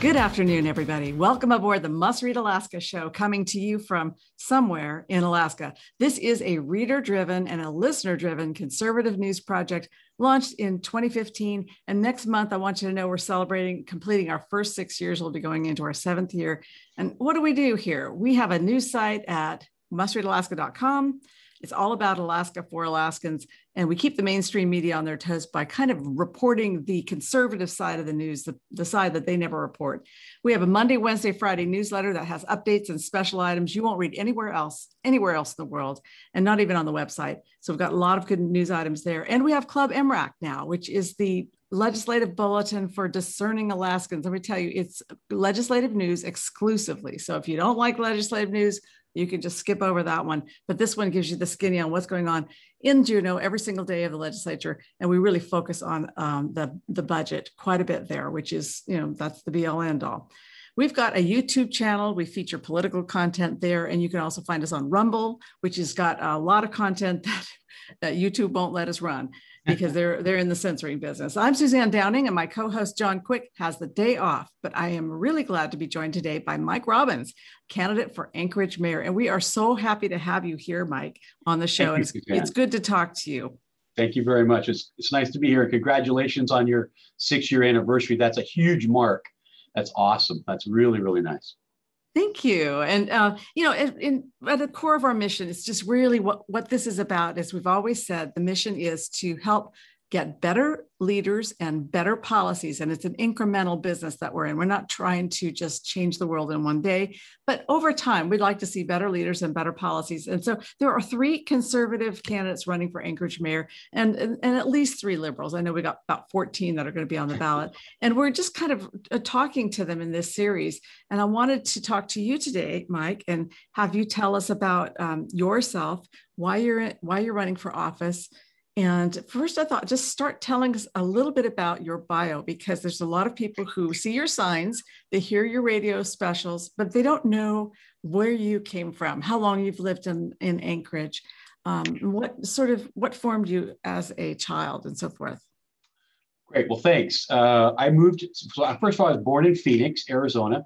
Good afternoon, everybody. Welcome aboard the Must Read Alaska show, coming to you from somewhere in Alaska. This is a reader driven and a listener driven conservative news project launched in 2015. And next month, I want you to know we're celebrating completing our first six years. We'll be going into our seventh year. And what do we do here? We have a news site at mustreadalaska.com. It's all about Alaska for Alaskans. And we keep the mainstream media on their toes by kind of reporting the conservative side of the news, the, the side that they never report. We have a Monday, Wednesday, Friday newsletter that has updates and special items you won't read anywhere else, anywhere else in the world, and not even on the website. So we've got a lot of good news items there. And we have Club MRAC now, which is the legislative bulletin for discerning Alaskans. Let me tell you, it's legislative news exclusively. So if you don't like legislative news, you can just skip over that one. But this one gives you the skinny on what's going on in Juneau every single day of the legislature. And we really focus on um, the, the budget quite a bit there, which is, you know, that's the be all end all. We've got a YouTube channel. We feature political content there. And you can also find us on Rumble, which has got a lot of content that, that YouTube won't let us run because they're they're in the censoring business. I'm Suzanne Downing, and my co-host John Quick has the day off. But I am really glad to be joined today by Mike Robbins, candidate for Anchorage mayor, and we are so happy to have you here, Mike, on the show. You, it's, it's good to talk to you. Thank you very much. It's it's nice to be here. Congratulations on your six year anniversary. That's a huge mark. That's awesome. That's really really nice. Thank you. And, uh, you know, in, in, at the core of our mission, it's just really what, what this is about. As we've always said, the mission is to help get better leaders and better policies. And it's an incremental business that we're in. We're not trying to just change the world in one day, but over time, we'd like to see better leaders and better policies. And so there are three conservative candidates running for Anchorage mayor and, and, and at least three liberals. I know we got about 14 that are going to be on the ballot. And we're just kind of uh, talking to them in this series. And I wanted to talk to you today, Mike, and have you tell us about um, yourself, why you're, why you're running for office and first, I thought just start telling us a little bit about your bio because there's a lot of people who see your signs, they hear your radio specials, but they don't know where you came from, how long you've lived in, in Anchorage, um, what sort of what formed you as a child, and so forth. Great. Well, thanks. Uh, I moved. So first of all, I was born in Phoenix, Arizona,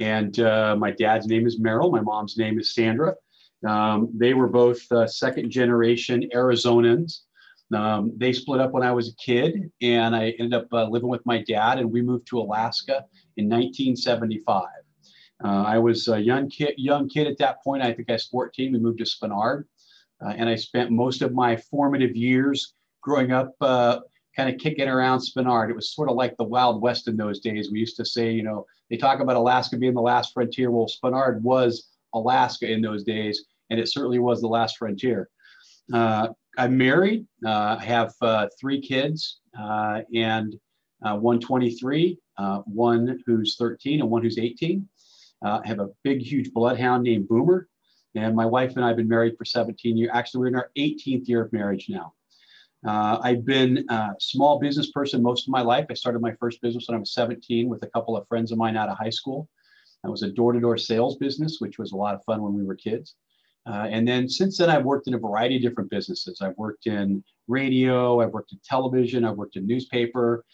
and uh, my dad's name is Merrill. My mom's name is Sandra. Um, they were both uh, second generation Arizonans. Um, they split up when I was a kid, and I ended up uh, living with my dad, and we moved to Alaska in 1975. Uh, I was a young kid, young kid at that point. I think I was 14. We moved to Spenard, uh, and I spent most of my formative years growing up, uh, kind of kicking around Spenard. It was sort of like the Wild West in those days. We used to say, you know, they talk about Alaska being the last frontier. Well, Spenard was Alaska in those days, and it certainly was the last frontier. Uh, I'm married. Uh, I have uh, three kids uh, and uh, one 23, uh, one who's 13, and one who's 18. Uh, I have a big, huge bloodhound named Boomer. And my wife and I have been married for 17 years. Actually, we're in our 18th year of marriage now. I've been a small business person most of my life. I started my first business when I was 17 with a couple of friends of mine out of high school. That was a door to door sales business, which was a lot of fun when we were kids. Uh, and then since then, I've worked in a variety of different businesses. I've worked in radio, I've worked in television, I've worked in newspaper.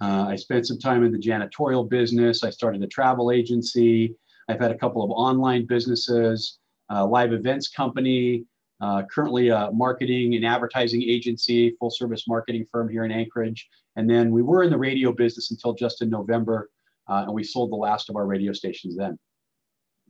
Uh, I spent some time in the janitorial business. I started a travel agency. I've had a couple of online businesses, a live events company, uh, currently a marketing and advertising agency, full service marketing firm here in Anchorage. And then we were in the radio business until just in November, uh, and we sold the last of our radio stations then.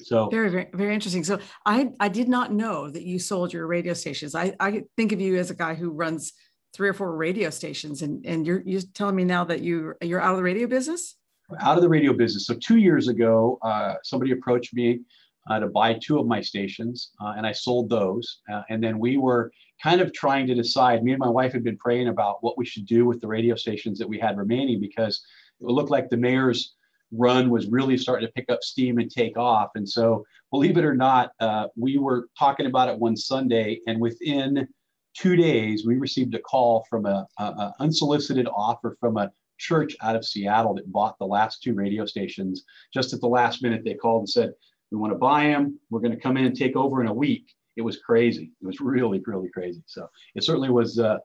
So very, very, very interesting. So I, I did not know that you sold your radio stations. I, I think of you as a guy who runs three or four radio stations, and and you're you're telling me now that you you're out of the radio business. Out of the radio business. So two years ago, uh, somebody approached me uh, to buy two of my stations, uh, and I sold those. Uh, and then we were kind of trying to decide. Me and my wife had been praying about what we should do with the radio stations that we had remaining because it looked like the mayor's run was really starting to pick up steam and take off. And so, believe it or not, uh, we were talking about it one Sunday, and within two days, we received a call from a, a, a unsolicited offer from a church out of Seattle that bought the last two radio stations. Just at the last minute, they called and said, "We want to buy them. We're going to come in and take over in a week." It was crazy. It was really, really crazy. So it certainly was. Uh,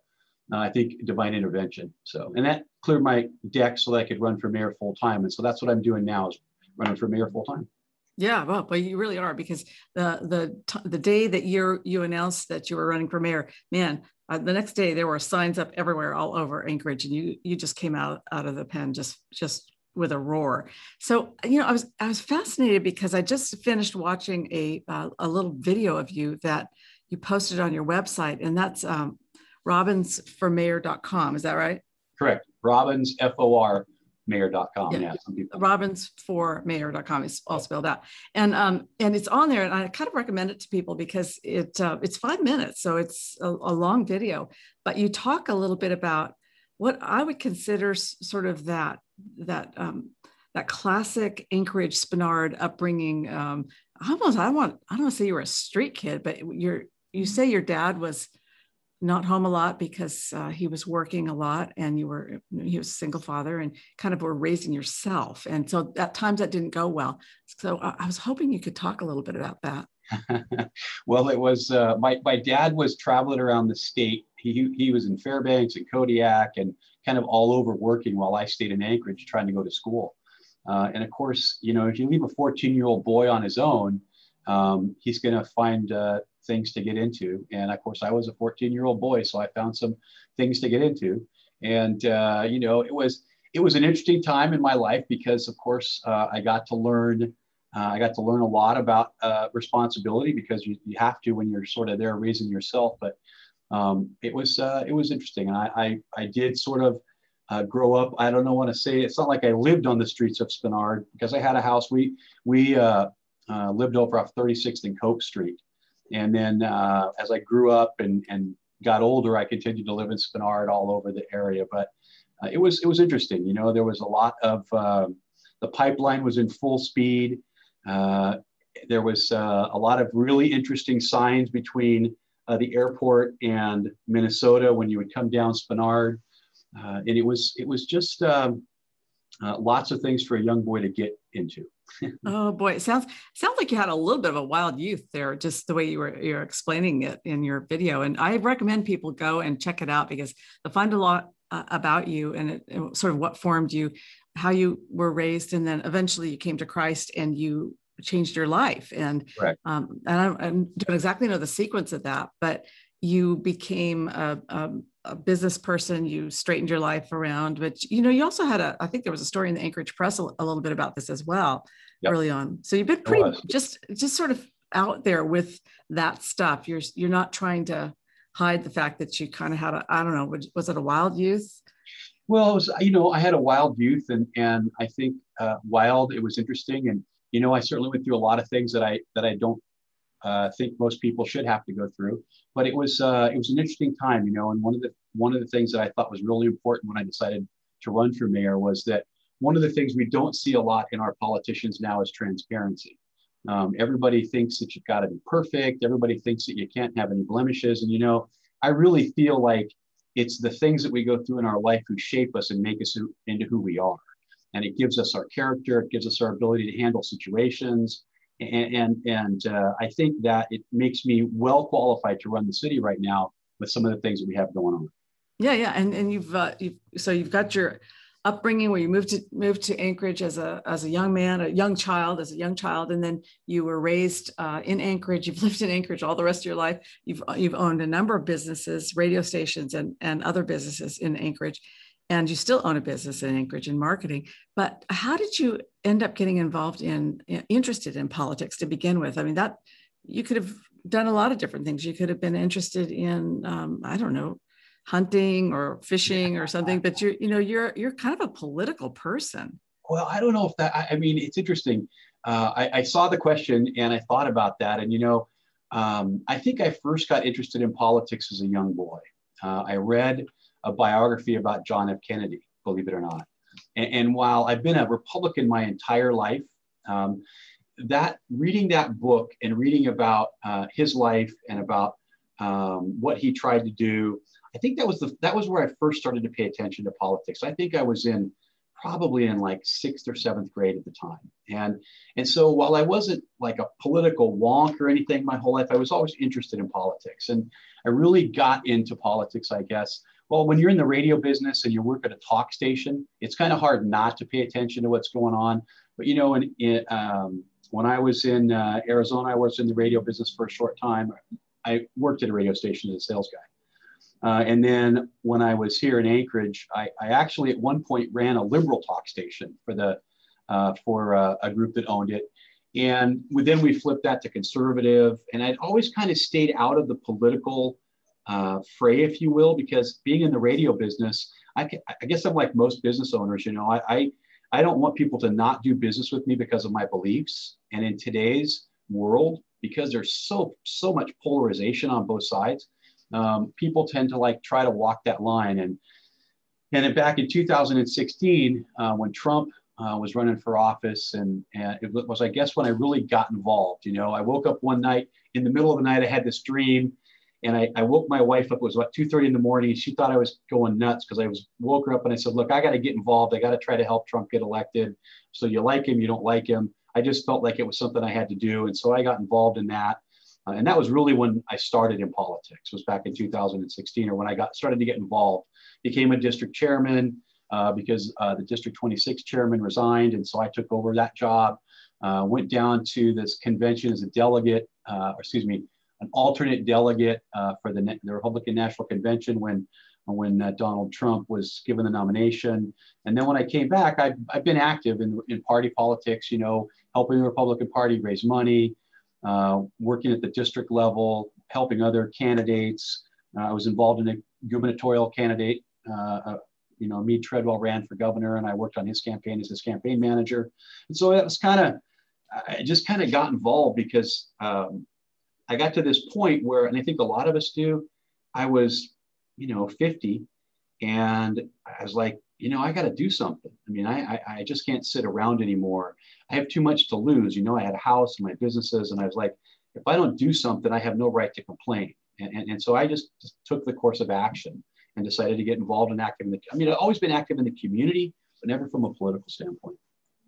uh, I think divine intervention. So, and that cleared my deck so that I could run for mayor full time. And so that's what I'm doing now is running for mayor full time. Yeah, well, but you really are because the the the day that you you announced that you were running for mayor, man, uh, the next day there were signs up everywhere all over Anchorage, and you you just came out out of the pen just just with a roar. So you know, I was I was fascinated because I just finished watching a uh, a little video of you that you posted on your website, and that's um, robbinsformayor.com. Is that right? Correct. Robbins, F O R, mayor.com. Yeah. yeah some people. Robbinsformayor.com is all spelled out. And um, and it's on there. And I kind of recommend it to people because it uh, it's five minutes. So it's a, a long video. But you talk a little bit about what I would consider sort of that that um, that classic Anchorage Spenard upbringing. Um, almost I want I don't want to say you were a street kid, but you're you say your dad was not home a lot because uh, he was working a lot and you were he was a single father and kind of were raising yourself. And so at times that didn't go well. So i, I was hoping you could talk a little bit about that. Well it was uh, my, my dad was traveling around the state. He, he was in fairbanks and kodiak and kind of all over working while i stayed in anchorage trying to go to school. Uh, and of course you know if you leave a 14 year old boy on his own um, he's going to find uh, things to get into. And of course, I was a 14 year old boy, so I found some things to get into. And uh, you know, it was it was an interesting time in my life because, of course, uh, I got to learn. Uh, I got to learn a lot about uh, responsibility because you, you have to when you're sort of there raising yourself. But um, it was uh, it was interesting, and I I, I did sort of uh, grow up. I don't know want to say. It's not like I lived on the streets of Spenard because I had a house. We we uh, uh, lived over off 36th and Coke Street, and then uh, as I grew up and, and got older, I continued to live in Spenard all over the area. But uh, it was it was interesting. You know, there was a lot of uh, the pipeline was in full speed. Uh, there was uh, a lot of really interesting signs between uh, the airport and Minnesota when you would come down Spenard, and it was it was just um, lots of things for a young boy to get into oh boy, it sounds sounds like you had a little bit of a wild youth there, just the way you were you're explaining it in your video. And I recommend people go and check it out because they'll find a lot uh, about you and it, it, sort of what formed you, how you were raised, and then eventually you came to Christ and you changed your life. And um, and I, I don't exactly know the sequence of that, but you became a, a, a, business person you straightened your life around but you know you also had a i think there was a story in the anchorage press a, a little bit about this as well yep. early on. So you've been pretty just just sort of out there with that stuff. You're you're not trying to hide the fact that you kind of had a i don't know was it a wild youth? Well it was you know i had a wild youth and and i think uh, wild it was interesting. And you know i certainly went through a lot of things that i that i don't uh, think most people should have to go through. But it was uh, it was an interesting time, you know. And one of the one of the things that I thought was really important when I decided to run for mayor was that one of the things we don't see a lot in our politicians now is transparency. Um, everybody thinks that you've got to be perfect. Everybody thinks that you can't have any blemishes. And you know, I really feel like it's the things that we go through in our life who shape us and make us into who we are. And it gives us our character. It gives us our ability to handle situations and and, uh, I think that it makes me well qualified to run the city right now with some of the things that we have going on. Yeah, yeah, and and you've, uh, you've so you've got your upbringing where you moved to moved to Anchorage as a as a young man, a young child, as a young child, and then you were raised uh, in Anchorage. You've lived in Anchorage all the rest of your life. You've you've owned a number of businesses, radio stations, and and other businesses in Anchorage and you still own a business in Anchorage in marketing. But how did you end up getting involved in, interested in politics to begin with? I mean, that you could have done a lot of different things. You could have been interested in, um, I don't know, hunting or fishing or something. But you're, you know, you're you're kind of a political person. Well, I don't know if that. I, I mean, it's interesting. uh, I, I, saw the question and I thought about that. And, you know, um, I think I first got interested in politics as a young boy. Uh, I read a biography about John F. Kennedy, believe it or not. And, and while I've been a Republican my entire life, um, that reading that book and reading about uh, his life and about um, what he tried to do, I think that was the that was where I first started to pay attention to politics. I think I was in probably in like sixth or seventh grade at the time. And, and so while I wasn't like a political wonk or anything my whole life, I was always interested in politics. And I really got into politics, I guess. Well, when you're in the radio business and you work at a talk station, it's kind of hard not to pay attention to what's going on. But you know, in, in, um, when I was in uh, Arizona, I was in the radio business for a short time. I worked at a radio station as a sales guy. Uh, and then when I was here in Anchorage, I, I, actually at one point ran a liberal talk station for the uh, for uh, a group that owned it. And then we flipped that to conservative. And I'd always kind of stayed out of the political uh, fray, if you will, because being in the radio business, I, can, I guess I'm like most business owners. You know, I, I I don't want people to not do business with me because of my beliefs. And in today's world, because there's so so much polarization on both sides, um, people tend to like try to walk that line. And and then back in 2016, uh, when Trump uh, was running for office, and, and it was, I guess, when I really got involved. You know, I woke up one night in the middle of the night, I had this dream, and I, I woke my wife up. It was about 2:30 in the morning. She thought I was going nuts because I was woke her up, and I said, "Look, I got to get involved. I got to try to help Trump get elected. So you like him, you don't like him." I just felt like it was something I had to do, and so I got involved in that. Uh, and that was really when I started in politics. Was back in 2016, or when I got started to get involved. Became a district chairman uh, because uh, the District 26 chairman resigned, and so I took over that job. Uh, went down to this convention as a delegate, uh, or excuse me, an alternate delegate uh, for the, the Republican National Convention when when Donald Trump was given the nomination. And then when I came back, I've, I've been active in, in party politics, you know, helping the Republican Party raise money, uh, working at the district level, helping other candidates. Uh, I was involved in a gubernatorial candidate. Uh, uh, you know, Mead Treadwell ran for governor, and I worked on his campaign as his campaign manager. And so it was kind of, I just kind of got involved because um, I got to this point where, and I think a lot of us do, I was, you know, 50, and I was like, you know, I got to do something. I mean, I, I, I just can't sit around anymore. I have too much to lose. You know, I had a house and my businesses, and I was like, if I don't do something, I have no right to complain. And, and, and so I just, just took the course of action and decided to get involved and active in the, I mean, I've always been active in the community, but never from a political standpoint.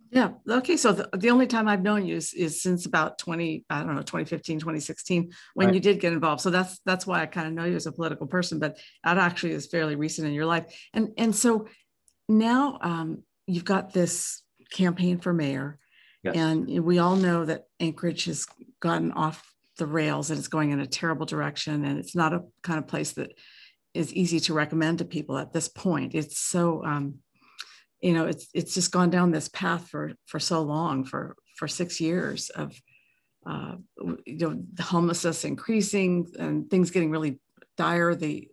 Yeah. Okay. So the, the only time I've known you is, is since about 20, I don't know, 2015, 2016, when right. you did get involved. So that's, that's why I kind of know you as a political person, but that actually is fairly recent in your life. And, and so now um, you've got this campaign for mayor yes. and we all know that Anchorage has gotten off the rails and it's going in a terrible direction. And it's not a kind of place that is easy to recommend to people at this point. It's so, um, you know it's it's just gone down this path for for so long for for six years of uh, you know the homelessness increasing and things getting really dire the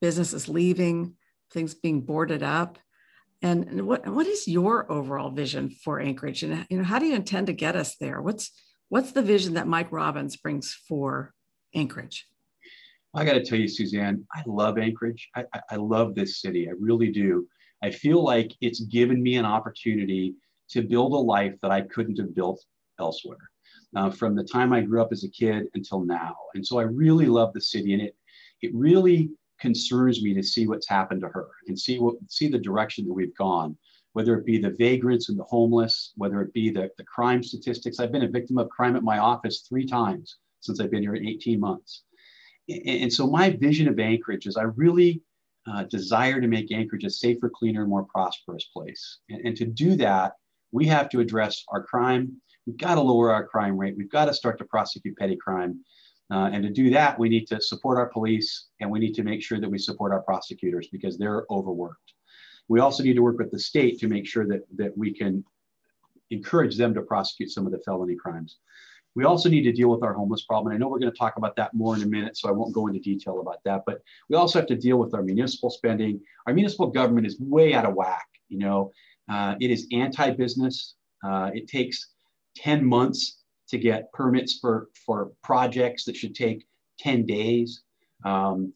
businesses leaving things being boarded up. And what what is your overall vision for anchorage? And you know how do you intend to get us there? What's what's the vision that mike robbins brings for anchorage? I got to tell you suzanne i love anchorage. I, I love this city. I really do I feel like it's given me an opportunity to build a life that I couldn't have built elsewhere uh, from the time I grew up as a kid until now. And so I really love the city and it, it really concerns me to see what's happened to her and see what, see the direction that we've gone, whether it be the vagrants and the homeless, whether it be the, the crime statistics. I've been a victim of crime at my office three times since I've been here in 18 months. And, and so my vision of Anchorage is I really uh, desire to make Anchorage a safer, cleaner, more prosperous place. And, and to do that, we have to address our crime. We've got to lower our crime rate. We've got to start to prosecute petty crime. Uh, and to do that, we need to support our police and we need to make sure that we support our prosecutors because they're overworked. We also need to work with the state to make sure that, that we can encourage them to prosecute some of the felony crimes. We also need to deal with our homeless problem. And I know we're going to talk about that more in a minute, so I won't go into detail about that. But we also have to deal with our municipal spending. Our municipal government is way out of whack. You know, uh, it is anti-business. Uh, it takes 10 months to get permits for, for projects that should take 10 days. Um,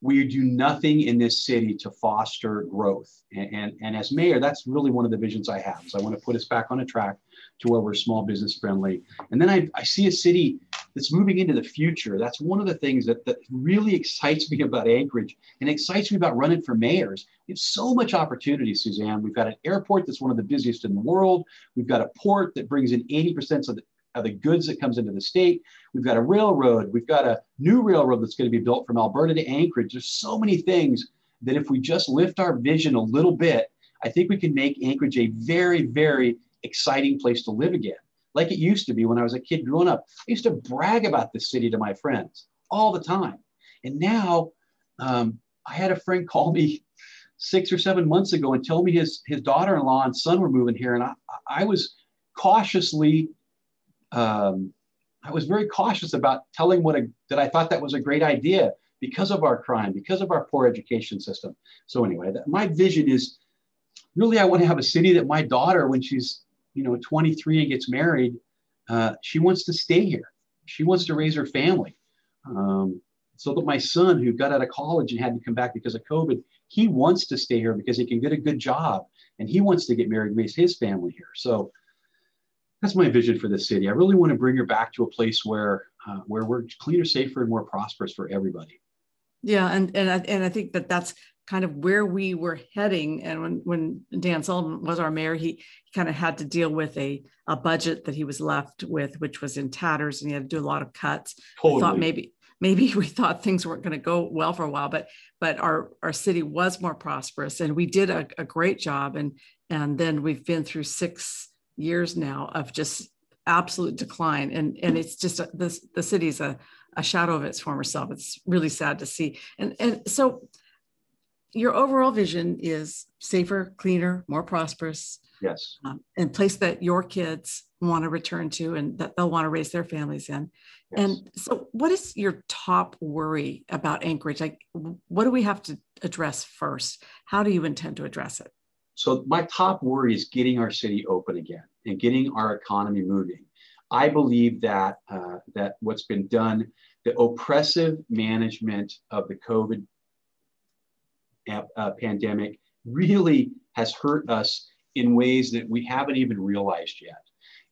we do nothing in this city to foster growth. And, and, and, as mayor, that's really one of the visions I have. So I want to put us back on a track to where we're small business friendly. And then I, I see a city that's moving into the future. That's one of the things that, that really excites me about Anchorage and excites me about running for mayors. We have so much opportunity, Suzanne. We've got an airport that's one of the busiest in the world. We've got a port that brings in 80% of the, the goods that comes into the state. We've got a railroad. We've got a new railroad that's going to be built from Alberta to Anchorage. There's so many things that if we just lift our vision a little bit, I think we can make Anchorage a very, very exciting place to live again. Like it used to be when I was a kid growing up. I used to brag about this city to my friends all the time. And now um, I had a friend call me six or seven months ago and tell me his, his daughter-in-law and son were moving here. And I, I was cautiously um, I was very cautious about telling what a, that I thought that was a great idea because of our crime, because of our poor education system. So anyway, that, my vision is really I want to have a city that my daughter, when she's you know 23 and gets married, uh, she wants to stay here. She wants to raise her family. Um, so that my son, who got out of college and had to come back because of COVID, he wants to stay here because he can get a good job and he wants to get married and raise his family here. So that's my vision for this city. I really want to bring her back to a place where uh, where we're cleaner, safer, and more prosperous for everybody. Yeah, and and I, and I think that that's kind of where we were heading. And when when Dan Sullivan was our mayor, he, he kind of had to deal with a a budget that he was left with, which was in tatters, and he had to do a lot of cuts. Totally. thought maybe maybe we thought things weren't going to go well for a while, but but our our city was more prosperous, and we did a, a great job. And and then we've been through six years now of just absolute decline. And and it's just a, this the city's a, a shadow of its former self. It's really sad to see. And and so your overall vision is safer cleaner more prosperous yes. um, and place that your kids want to return to and that they'll want to raise their families in. Yes. and so what is your top worry about anchorage? Like what do we have to address first? How do you intend to address it so my top worry is getting our city open again and getting our economy moving. I believe that uh, that what's been done, the oppressive management of the COVID uh, pandemic, really has hurt us in ways that we haven't even realized yet.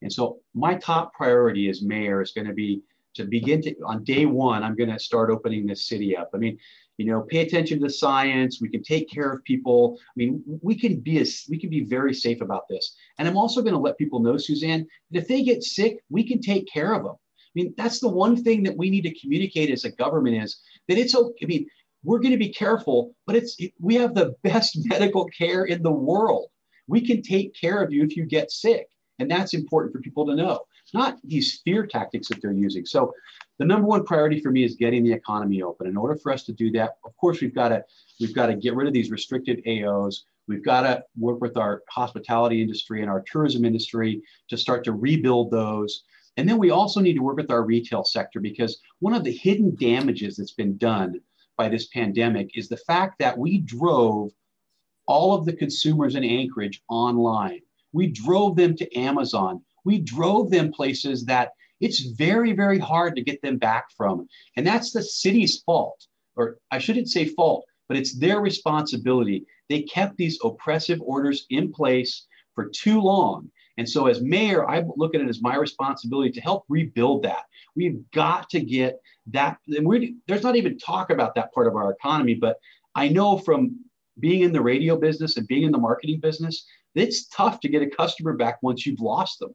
And so my top priority as mayor is going to be to begin to on day one. I'm going to start opening this city up. I mean, you know pay attention to science we can take care of people. I mean we can be a, we can be very safe about this. And i'm also going to let people know suzanne that if they get sick we can take care of them i mean that's the one thing that we need to communicate as a government is that it's okay i mean we're going to be careful but it's we have the best medical care in the world. We can take care of you if you get sick and that's important for people to know not these fear tactics that they're using so the number one priority for me is getting the economy open. In order for us to do that, of course, we've got to we've got to get rid of these restricted AOs. We've got to work with our hospitality industry and our tourism industry to start to rebuild those. And then we also need to work with our retail sector because one of the hidden damages that's been done by this pandemic is the fact that we drove all of the consumers in Anchorage online. We drove them to Amazon. We drove them places that it's very, very hard to get them back from. And that's the city's fault, or I shouldn't say fault, but it's their responsibility. They kept these oppressive orders in place for too long. And so, as mayor, I look at it as my responsibility to help rebuild that. We've got to get that. And there's not even talk about that part of our economy, but I know from being in the radio business and being in the marketing business, it's tough to get a customer back once you've lost them.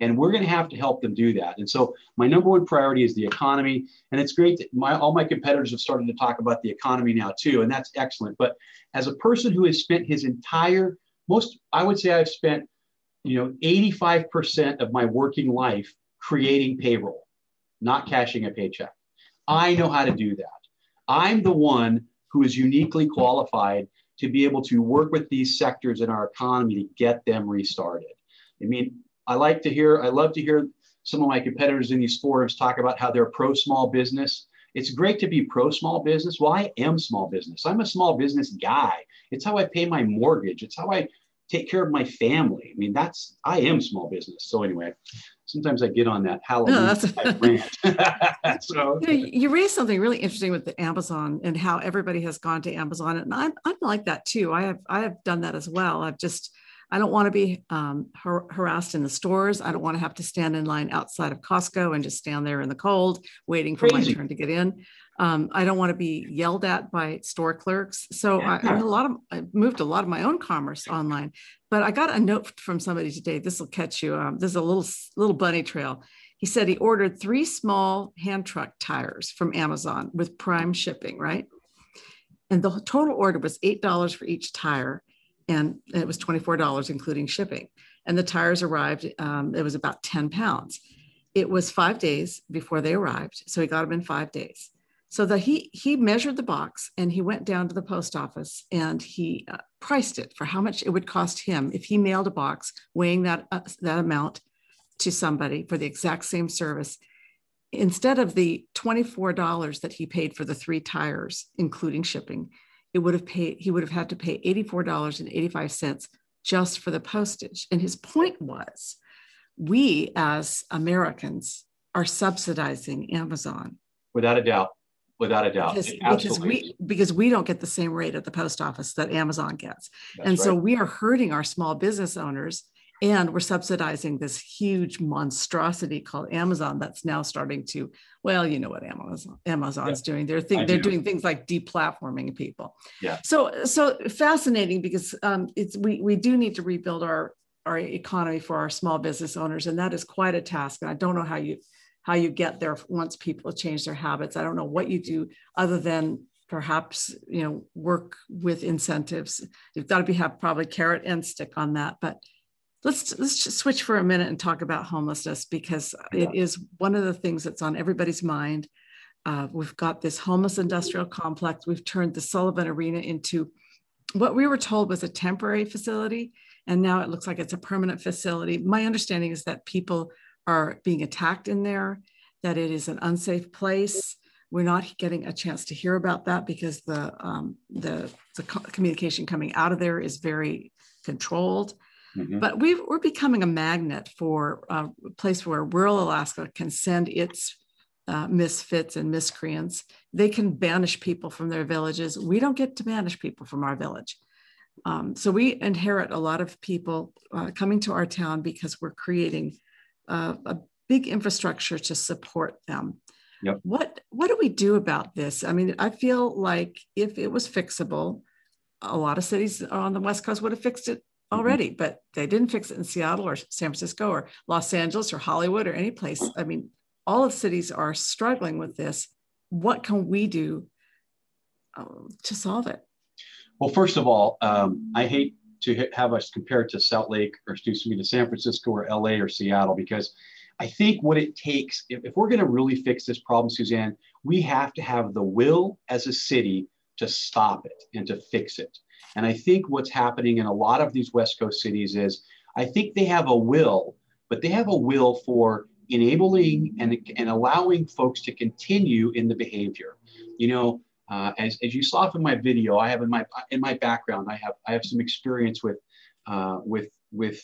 And we're going to have to help them do that. And so my number one priority is the economy. And it's great that my, all my competitors have started to talk about the economy now too. And that's excellent. But as a person who has spent his entire, most, I would say I've spent, you know, 85% of my working life creating payroll, not cashing a paycheck. I know how to do that. I'm the one who is uniquely qualified to be able to work with these sectors in our economy to get them restarted. I mean, I like to hear, I love to hear some of my competitors in these forums talk about how they're pro small business. It's great to be pro small business. Well, I am small business. I'm a small business guy. It's how I pay my mortgage. It's how I take care of my family. I mean, that's I am small business. So anyway, sometimes I get on that Halloween no, so you, know, you raised something really interesting with the Amazon and how everybody has gone to Amazon, and I'm I'm like that too. I have I have done that as well. I've just I don't want to be um, har- harassed in the stores. I don't want to have to stand in line outside of Costco and just stand there in the cold waiting for Crazy. my turn to get in. Um, I don't want to be yelled at by store clerks. So yeah. I, I, a lot of I moved a lot of my own commerce online. But I got a note from somebody today. This will catch you. Um, this is a little little bunny trail. He said he ordered three small hand truck tires from Amazon with Prime shipping, right? And the total order was eight dollars for each tire, and it was twenty four dollars including shipping. And the tires arrived. Um, it was about ten pounds. It was five days before they arrived, so he got them in five days so that he he measured the box and he went down to the post office and he uh, priced it for how much it would cost him if he mailed a box weighing that uh, that amount to somebody for the exact same service instead of the $24 that he paid for the three tires including shipping it would have paid he would have had to pay $84.85 just for the postage and his point was we as americans are subsidizing amazon without a doubt without a doubt. Because, because, we because we don't get the same rate at the post office that Amazon gets. That's and right. so we are hurting our small business owners and we're subsidizing this huge monstrosity called Amazon that's now starting to well, you know what Amazon Amazon's yeah, doing. They're think, they're do. doing things like deplatforming people. Yeah. So so fascinating because um, it's we we do need to rebuild our our economy for our small business owners and that is quite a task and i don't know how you how you get there once people change their habits. I don't know what you do other than perhaps you know work with incentives. You've got to be have probably carrot and stick on that. But let's let's just switch for a minute and talk about homelessness because it is one of the things that's on everybody's mind. Uh, we've got this homeless industrial complex. We've turned the Sullivan Arena into what we were told was a temporary facility, and now it looks like it's a permanent facility. My understanding is that people are being attacked in there, that it is an unsafe place. We're not getting a chance to hear about that because the, um, the, the communication coming out of there is very controlled. Mm-hmm. But we are becoming a magnet for uh, a place where rural Alaska can send its uh, misfits and miscreants. They can banish people from their villages. We don't get to banish people from our village. Um, so we inherit a lot of people uh, coming to our town because we're creating uh, a big infrastructure to support them. Yep. What what do we do about this? I mean, I feel like if it was fixable, a lot of cities on the West Coast would have fixed it. Already, mm-hmm. but they didn't fix it in Seattle or San Francisco or Los Angeles or Hollywood or any place. I mean, all of cities are struggling with this. What can we do uh, to solve it? Well, first of all, um, I hate to have us compare it to Salt Lake or excuse me to San Francisco or LA or Seattle because I think what it takes, if, if we're going to really fix this problem, Suzanne, we have to have the will as a city to stop it and to fix it. And I think what's happening in a lot of these West Coast cities is I think they have a will, but they have a will for enabling and, and allowing folks to continue in the behavior. You know, uh, as, as you saw from my video, I have in my in my background, I have I have some experience with uh, with with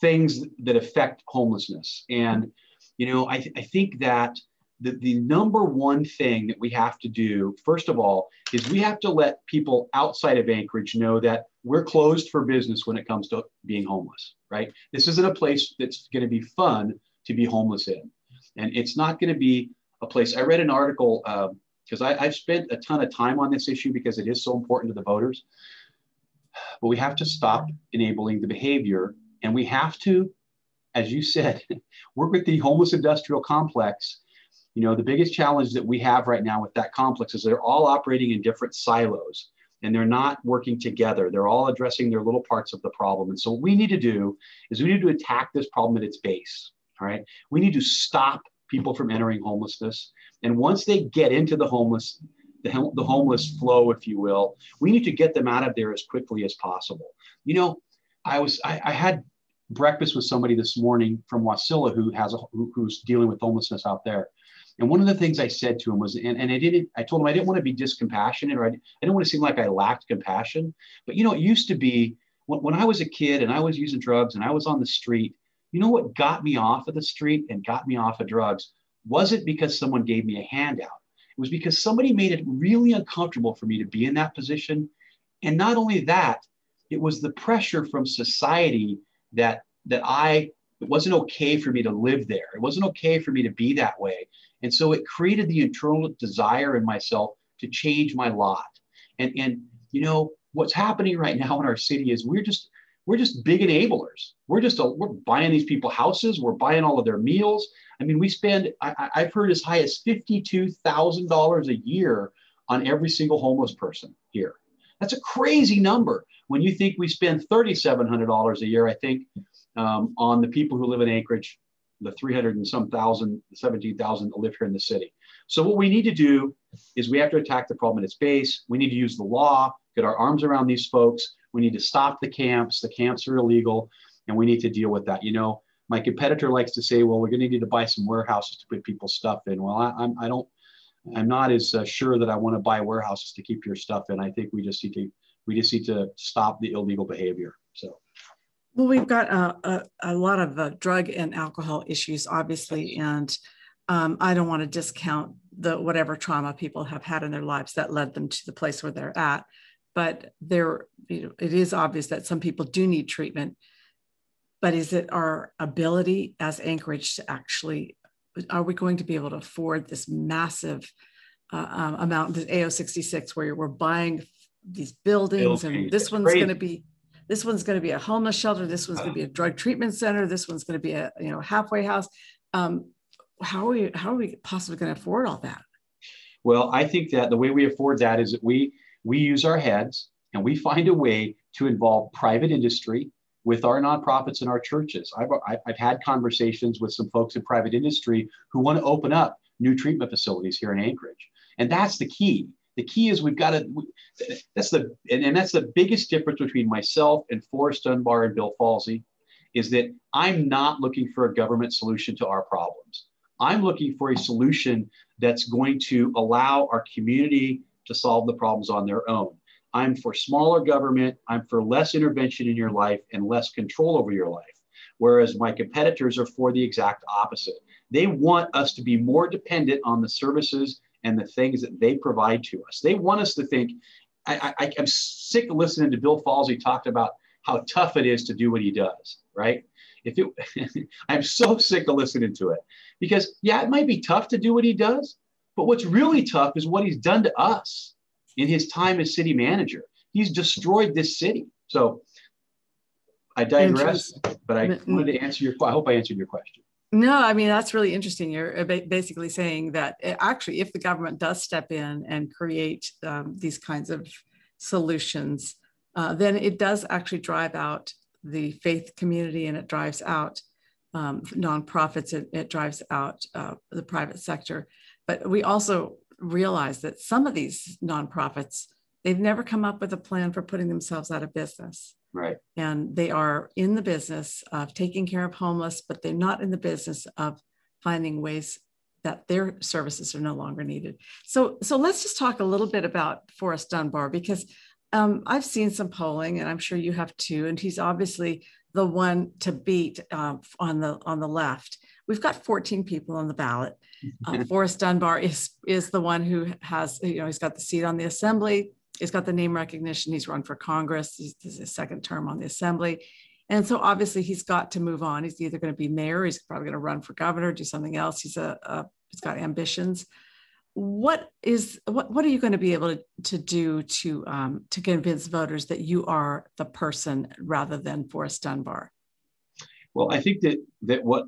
things that affect homelessness, and you know I, th- I think that the, the number one thing that we have to do, first of all, is we have to let people outside of Anchorage know that we're closed for business when it comes to being homeless. Right? This isn't a place that's going to be fun to be homeless in, and it's not going to be a place. I read an article. Um, because I've spent a ton of time on this issue because it is so important to the voters. But we have to stop enabling the behavior, and we have to, as you said, work with the homeless industrial complex. You know, the biggest challenge that we have right now with that complex is they're all operating in different silos and they're not working together. They're all addressing their little parts of the problem. And so, what we need to do is we need to attack this problem at its base. All right. We need to stop people from entering homelessness. And once they get into the homeless, the, the homeless flow, if you will, we need to get them out of there as quickly as possible. You know, I was I, I had breakfast with somebody this morning from Wasilla who has a, who, who's dealing with homelessness out there. And one of the things I said to him was, and, and I didn't, I told him I didn't want to be discompassionate or I, I didn't want to seem like I lacked compassion. But, you know, it used to be when, when I was a kid and I was using drugs and I was on the street, you know what got me off of the street and got me off of drugs wasn't because someone gave me a handout. It was because somebody made it really uncomfortable for me to be in that position. And not only that, it was the pressure from society that that I it wasn't okay for me to live there. It wasn't okay for me to be that way. And so it created the internal desire in myself to change my lot. And and you know what's happening right now in our city is we're just we're just big enablers. We're just a, we're buying these people houses. We're buying all of their meals. I mean, we spend I, I've heard as high as fifty two thousand dollars a year on every single homeless person here. That's a crazy number when you think we spend thirty seven hundred dollars a year. I think um, on the people who live in Anchorage, the 300 and some thousand, 17,000 that live here in the city. So what we need to do is we have to attack the problem at its base. We need to use the law, get our arms around these folks. We need to stop the camps. The camps are illegal, and we need to deal with that. You know, my competitor likes to say, "Well, we're going to need to buy some warehouses to put people's stuff in." Well, I, I'm I don't I'm not as uh, sure that I want to buy warehouses to keep your stuff in. I think we just need to we just need to stop the illegal behavior. So. Well, we've got a, a, a lot of uh, drug and alcohol issues, obviously, and um, I don't want to discount the whatever trauma people have had in their lives that led them to the place where they're at. But there, you know, it is obvious that some people do need treatment. But is it our ability as Anchorage to actually, are we going to be able to afford this massive uh, um, amount, this AO66, where we're buying these buildings and this one's going to be this one's going to be a homeless shelter this one's going to be a drug treatment center this one's going to be a you know halfway house. Um, how are we how are we possibly going to afford all that? Well i think that the way we afford that is that we we use our heads and we find a way to involve private industry with our nonprofits and our churches. I've, I've had conversations with some folks in private industry who want to open up new treatment facilities here in anchorage. And that's the key the key is we've got to. That's the and, and that's the biggest difference between myself and Forrest Dunbar and Bill Falsey, is that I'm not looking for a government solution to our problems. I'm looking for a solution that's going to allow our community to solve the problems on their own. I'm for smaller government. I'm for less intervention in your life and less control over your life. Whereas my competitors are for the exact opposite. They want us to be more dependent on the services and the things that they provide to us. They want us to think. I, I, I'm sick of listening to Bill Falsey talk about how tough it is to do what he does, right? If it, I'm so sick of listening to it because yeah, it might be tough to do what he does, but what's really tough is what he's done to us in his time as city manager. He's destroyed this city. So I digress, but I wanted to answer your. I hope I answered your question. No, I mean, that's really interesting. You're uh, basically saying that uh, actually, if the government does step in and create um, these kinds of solutions, uh, then it does actually drive out the faith community and it drives out um, nonprofits, it, it, drives out uh, the private sector. But we also realize that some of these nonprofits, they've never come up with a plan for putting themselves out of business. Right. And they are in the business of taking care of homeless, but they're not in the business of finding ways that their services are no longer needed. So, so let's just talk a little bit about Forrest Dunbar because um, I've seen some polling, and I'm sure you have too. And he's obviously the one to beat uh, on the on the left. We've got 14 people on the ballot. Uh, Forrest Dunbar is is the one who has you know he's got the seat on the assembly he's got the name recognition. He's run for Congress. He's, this is his second term on the assembly. And so obviously he's got to move on. He's either going to be mayor, he's probably going to run for governor, do something else. He's a, a he's got ambitions. What is what what are you going to be able to, to do to um, to convince voters that you are the person rather than Forrest Dunbar? Well, I think that that what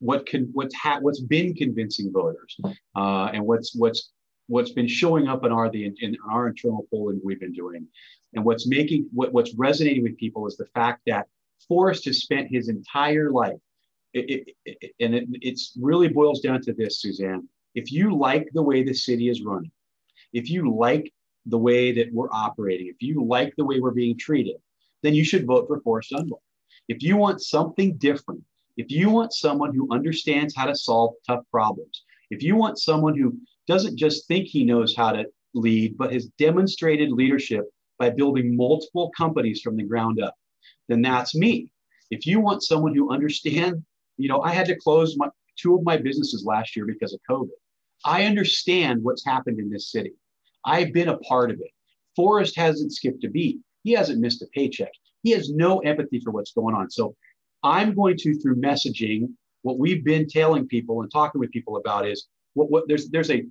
what can what's ha- what's been convincing voters uh, and what's what's what's been showing up in our the in our internal polling we've been doing, and what's making what, what's resonating with people is the fact that Forrest has spent his entire life, it, it, it, and it it's really boils down to this, Suzanne. If you like the way the city is running, if you like the way that we're operating, if you like the way we're being treated, then you should vote for Forrest Dunbar. If you want something different, if you want someone who understands how to solve tough problems, if you want someone who doesn't just think he knows how to lead, but has demonstrated leadership by building multiple companies from the ground up. then that's me. If you want someone who understands, you know, I had to close my two of my businesses last year because of COVID. I understand what's happened in this city. I've been a part of it. Forrest hasn't skipped a beat. He hasn't missed a paycheck. He has no empathy for what's going on. So I'm going to, through messaging, what we've been telling people and talking with people about is what, what there's there's a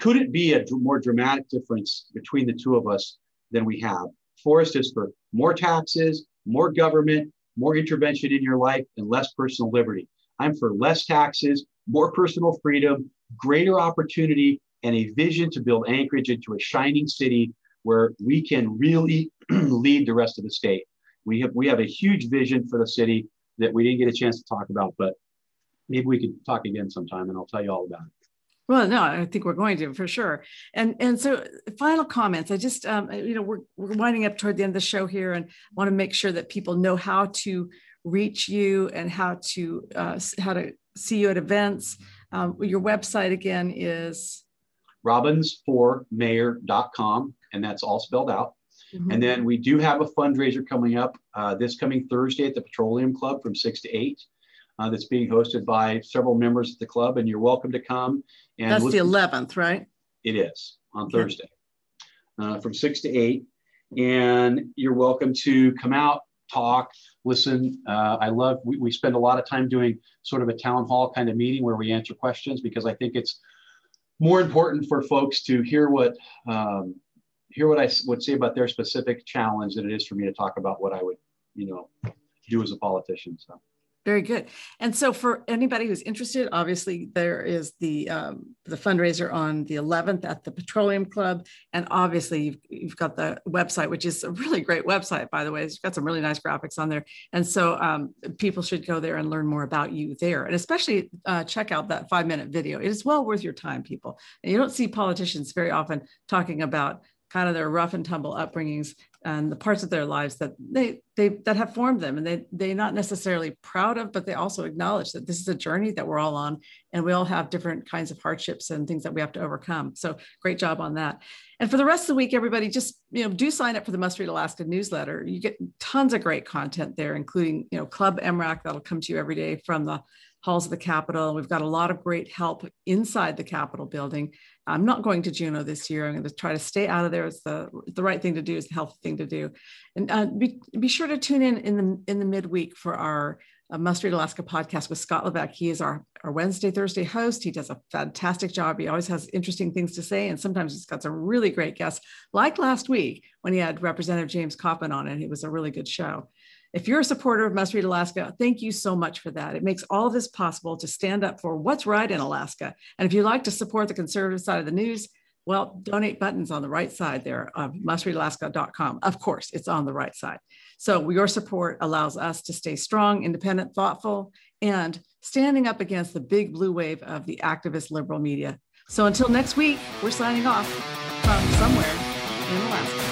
could it be a more dramatic difference between the two of us than we have? Forrest is for more taxes, more government, more intervention in your life, and less personal liberty. I'm for less taxes, more personal freedom, greater opportunity, and a vision to build Anchorage into a shining city where we can really lead the rest of the state. We have we have a huge vision for the city that we didn't get a chance to talk about, but maybe we could talk again sometime and I'll tell you all about it. Well, no, I think we're going to for sure. And and so final comments. I just um, you know we're we're winding up toward the end of the show here, and want to make sure that people know how to reach you and how to uh, how to see you at events. Um, your website again is robbinsformayor.com, and that's all spelled out. Mm-hmm. And then we do have a fundraiser coming up uh, this coming Thursday at the Petroleum Club from six to eight. Uh, that's being hosted by several members of the club, and you're welcome to come. And that's the 11th, right? It is on okay. Thursday uh, from six to eight, and you're welcome to come out, talk, listen. Uh, I love. We, we spend a lot of time doing sort of a town hall kind of meeting where we answer questions because I think it's more important for folks to hear what um, hear what I would say about their specific challenge than it is for me to talk about what I would, you know, do as a politician. So. Very good. And so, for anybody who's interested, obviously there is the um, the fundraiser on the 11th at the Petroleum Club, and obviously you've, you've got the website, which is a really great website, by the way. It's got some really nice graphics on there, and so um, people should go there and learn more about you there, and especially uh, check out that five minute video. It is well worth your time, people. And you don't see politicians very often talking about kind of their rough and tumble upbringings and the parts of their lives that they they that have formed them and they they're not necessarily proud of but they also acknowledge that this is a journey that we're all on and we all have different kinds of hardships and things that we have to overcome. So great job on that. And for the rest of the week everybody just you know do sign up for the must read alaska newsletter. You get tons of great content there including you know club mrac that'll come to you every day from the halls of the Capitol. We've got a lot of great help inside the Capitol building. I'm not going to Juneau this year. I'm going to try to stay out of there. It's the, the right thing to do. It's the healthy thing to do. And uh, be, be sure to tune in in the, in the midweek for our uh, Must Read Alaska podcast with Scott Levesque. He is our, our Wednesday, Thursday host. He does a fantastic job. He always has interesting things to say. And sometimes he's got some really great guests, like last week when he had Representative James Coppin on, and it was a really good show. If you're a supporter of Must Read Alaska, thank you so much for that. It makes all this possible to stand up for what's right in Alaska. And if you'd like to support the conservative side of the news, well, donate buttons on the right side there of mustreadalaska.com. Of course, it's on the right side. So your support allows us to stay strong, independent, thoughtful, and standing up against the big blue wave of the activist liberal media. So until next week, we're signing off from somewhere in Alaska.